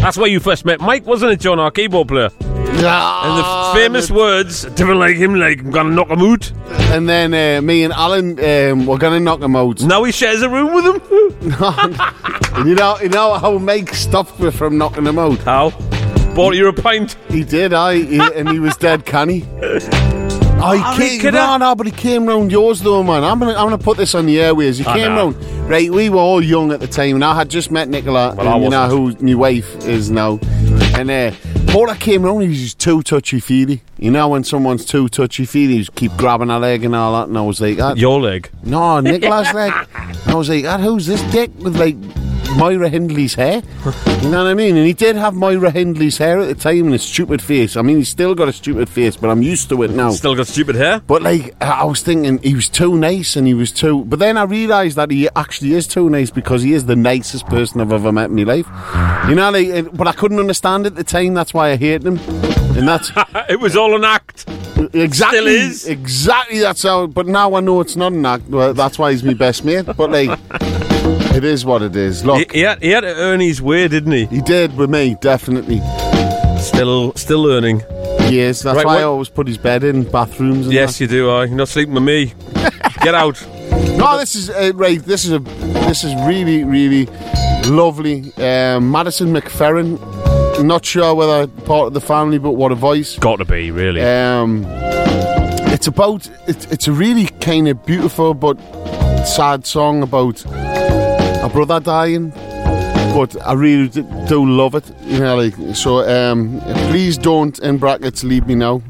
That's where you first met Mike, wasn't it, John, our keyboard player? Yeah. And the famous words, "Different like him, like I'm gonna knock him out." And then uh, me and Alan um, were going to knock him out. Now he shares a room with him. you know, you know how Mike stopped me from knocking him out? How? Bought you a pint. He did, I, and he was dead canny. I he Oh, came, could no, I- no, but he came round yours though, man. I'm gonna, I'm gonna put this on the airways. He I came know. round, right? We were all young at the time, and I had just met Nicola, Well, I and you know who my wife is now. And uh, Paula came round, he was just too touchy feely. You know when someone's too touchy feely, you just keep grabbing her leg and all that. And I was like, that, Your leg. no, Nicola's leg. And I was like, "Ah, who's this dick with like Myra Hindley's hair? You know what I mean? And he did have Myra Hindley's hair at the time and a stupid face. I mean, he's still got a stupid face, but I'm used to it now. Still got stupid hair. But like, I was thinking he was too nice and he was too. But then I realised that he actually is too nice because he is the nicest person I've ever met in my life. You know, like, but I couldn't understand at the time. That's why I hated him. And that's it was all an act. exactly Still is. exactly that's how. But now I know it's not an act. Well, that's why he's my best mate. But like, it is what it is. Look, He, he had, he had to earn his way, didn't he? he did with me definitely. Still, still learning. Yes, that's Right, why what- I always put his bed in bathrooms. And Yes, you do. I. You're not sleeping with me. Get out. that. no, this is uh, right. This is a this is really really lovely. Um, Madison McFerrin. Not sure whether part of the family, but what a voice. Got to be really. Um, it's about it's, it's a really kind of beautiful but sad song about a brother dying. But I really do love it, you know. Like so, um, please don't in brackets leave me now.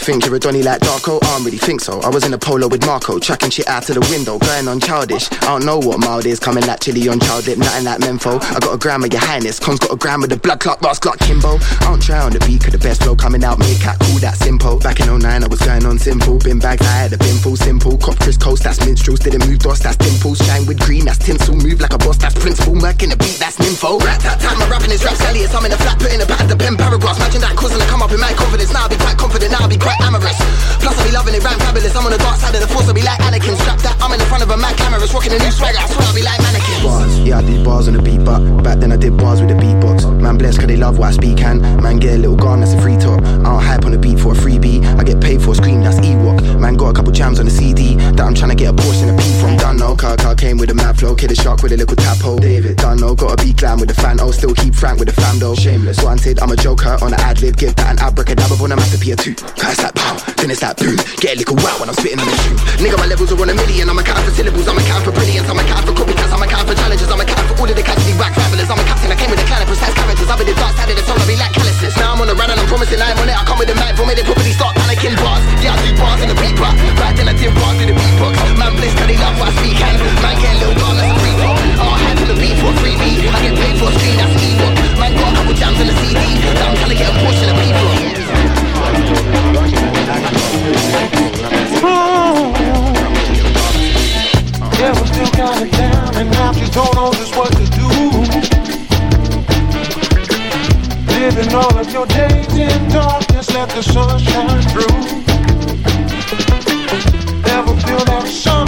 Think you're a Donny like Darko? I don't really think so. I was in a polo with Marco, chucking shit out to the window, going on childish. I don't know what mild is, coming like chili on child lip, nothing like Menfo. I got a gram of your highness, got a gram of the blood clot, Ross clock Kimbo. I don't try on the beat, cause the best flow coming out, make cat cool, that simple. Back in 09, I was going on simple. Bin bags, I had a bin full simple. Cop Chris Coast, that's minstrels, didn't move dots, that's dimples. Shine with green, that's tinsel. Move like a boss, that's principal. Merc in the beat, that's nympho. Rat tat, my rapping is rap Sally, I'm in a flat, putting a pad, the pen paragraphs. Imagine that causing to come up in my confidence. Now I be quite confident, now I be quite amorous. Plus I be loving it, rhyme fabulous. I'm on the dark side of the force, I'll be like Anakin. Strap that, I'm in the front of a mad cameras, rocking a new swagger. I swear I'll be like mannequin. Bars, yeah, I did bars on the beat, but back then I did bars with the beatbox. Man blessed cause they love what I speak and man get a little gun, that's a free talk. I don't hype on the beat for a freebie. I get paid for a scream, that's Ewok. Man got a couple jams on the CD that I'm trying to get a portion of P from. Done no, car car came with a mad flow, kid a shark with a little tap hole. David, done no, got a beat glam with a fan, oh, still keep frank with a fam though. Shameless, wanted, I'm a joker on an ad lib, give that an abracadabra on a masterpiece too. Curse that pow, then it's that boom. Get a little wow when I'm spitting on the shoe. Nigga, my levels are on a million. I'm accounting for syllables, I'm accounting for brilliance, I'm a for I'm in the dark side of the I be like calluses. Now I'm on the run and I'm promising I'm on it. I come with a mic, for me, they probably start panicking bars. Yeah, I do bars in the but back then I did bars in the beatbox. Man, bliss, cause they love what I speak, and man, get a little gun, that's a free talk. Oh, had on the beat for a freebie. I get paid for a screen, that's Ewok. Man, got a couple jams on the CD that I'm trying to get a portion of people. Yeah, we're still kinda down, and now she don't know all of your days in darkness, let the sun shine through. Never feel that somehow,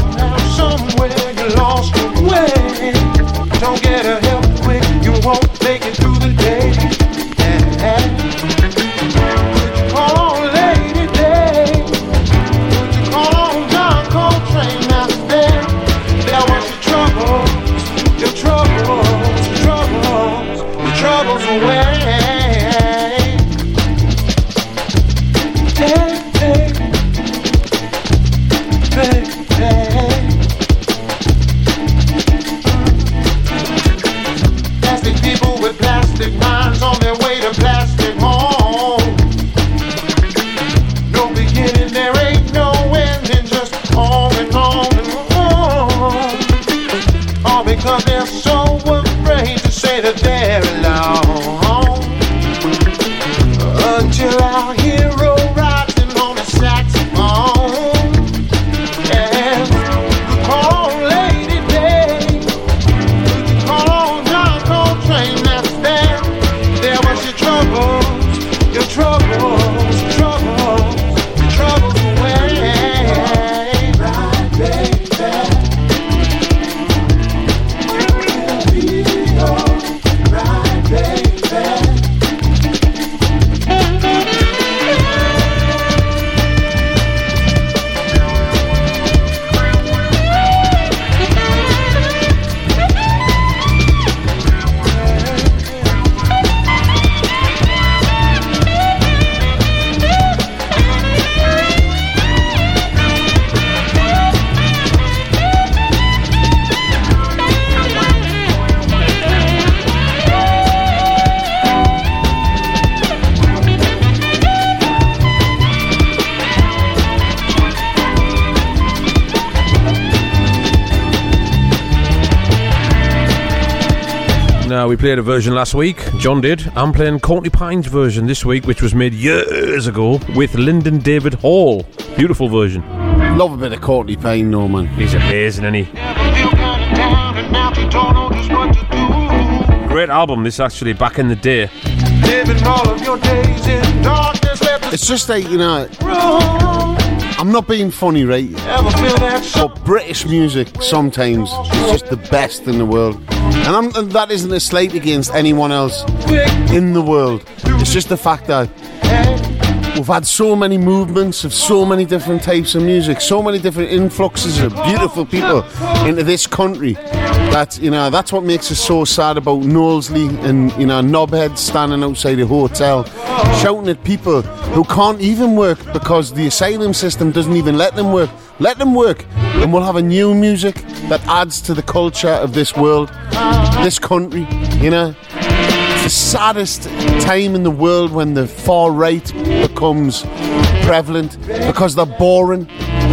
played a version last week. John did. I'm playing Courtney Pine's version this week, which was made years ago with Lyndon David Hall. Beautiful version. Love a bit of Courtney Pine, no man. He's amazing, isn't he? down and now you don't know just what to Great album, this actually, back in the day. do. Living all of your days in darkness, let the It's just like, you know. I'm not being funny, right? That But British music sometimes is just the best in the world. And, that isn't a slight against anyone else in the world. It's just the fact that We've had so many movements of so many different types of music, so many different influxes of beautiful people into this country. That you know, that's what makes us so sad about Knowsley and you know knobheads standing outside a hotel, shouting at people who can't even work because the asylum system doesn't even let them work. Let them work, and we'll have a new music that adds to the culture of this world, this country. You know, it's the saddest time in the world when the far right becomes prevalent because they're boring,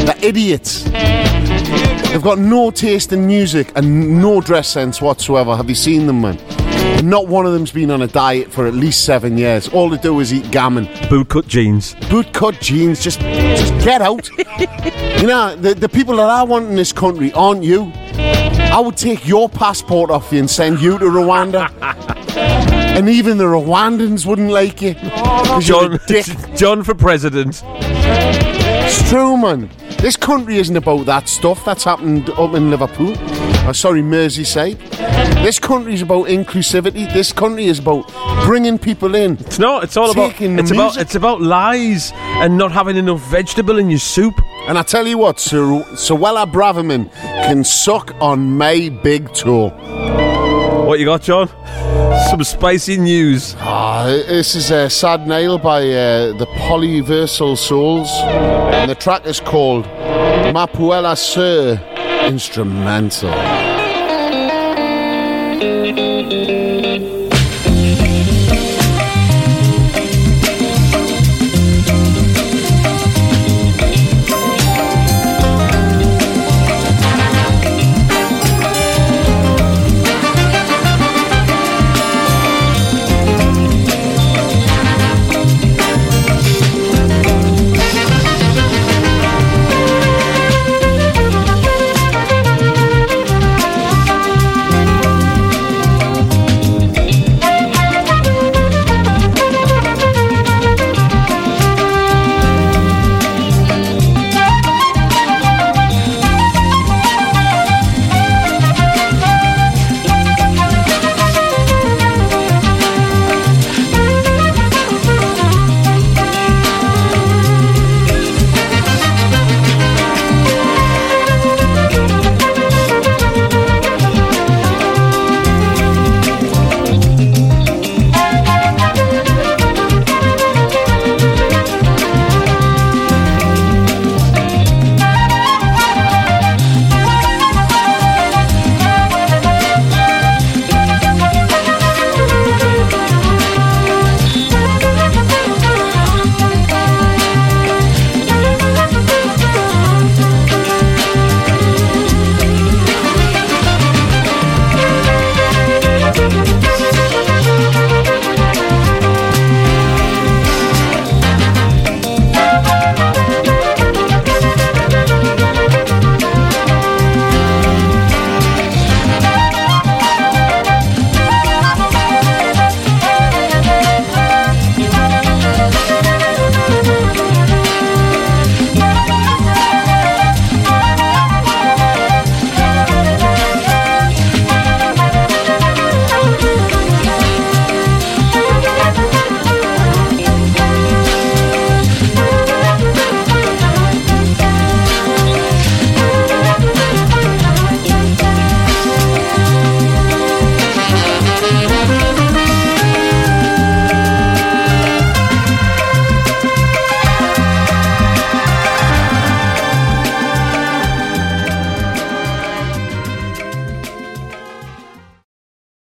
they're idiots. They've got no taste in music and no dress sense whatsoever. Have you seen them, man? Not one of them's been on a diet for at least seven years. All they do is eat gammon. Bootcut jeans. Bootcut jeans. Just, just get out. you know, the, the people that I want in this country aren't you. I would take your passport off you and send you to Rwanda. and even the Rwandans wouldn't like you. John. John for president. It's true, man. This country isn't about that stuff that's happened up in Liverpool. Oh, sorry, Merseyside. This country is about inclusivity. This country is about bringing people in. It's not. It's all about. It's about. It's about lies and not having enough vegetable in your soup. And I tell you what, Sir Suella Braverman can suck on my big toe. What you got, John? Some spicy news. Ah, this is a Sad Nail by uh, the Polyversal Souls. And the track is called Mapuela Sir Instrumental.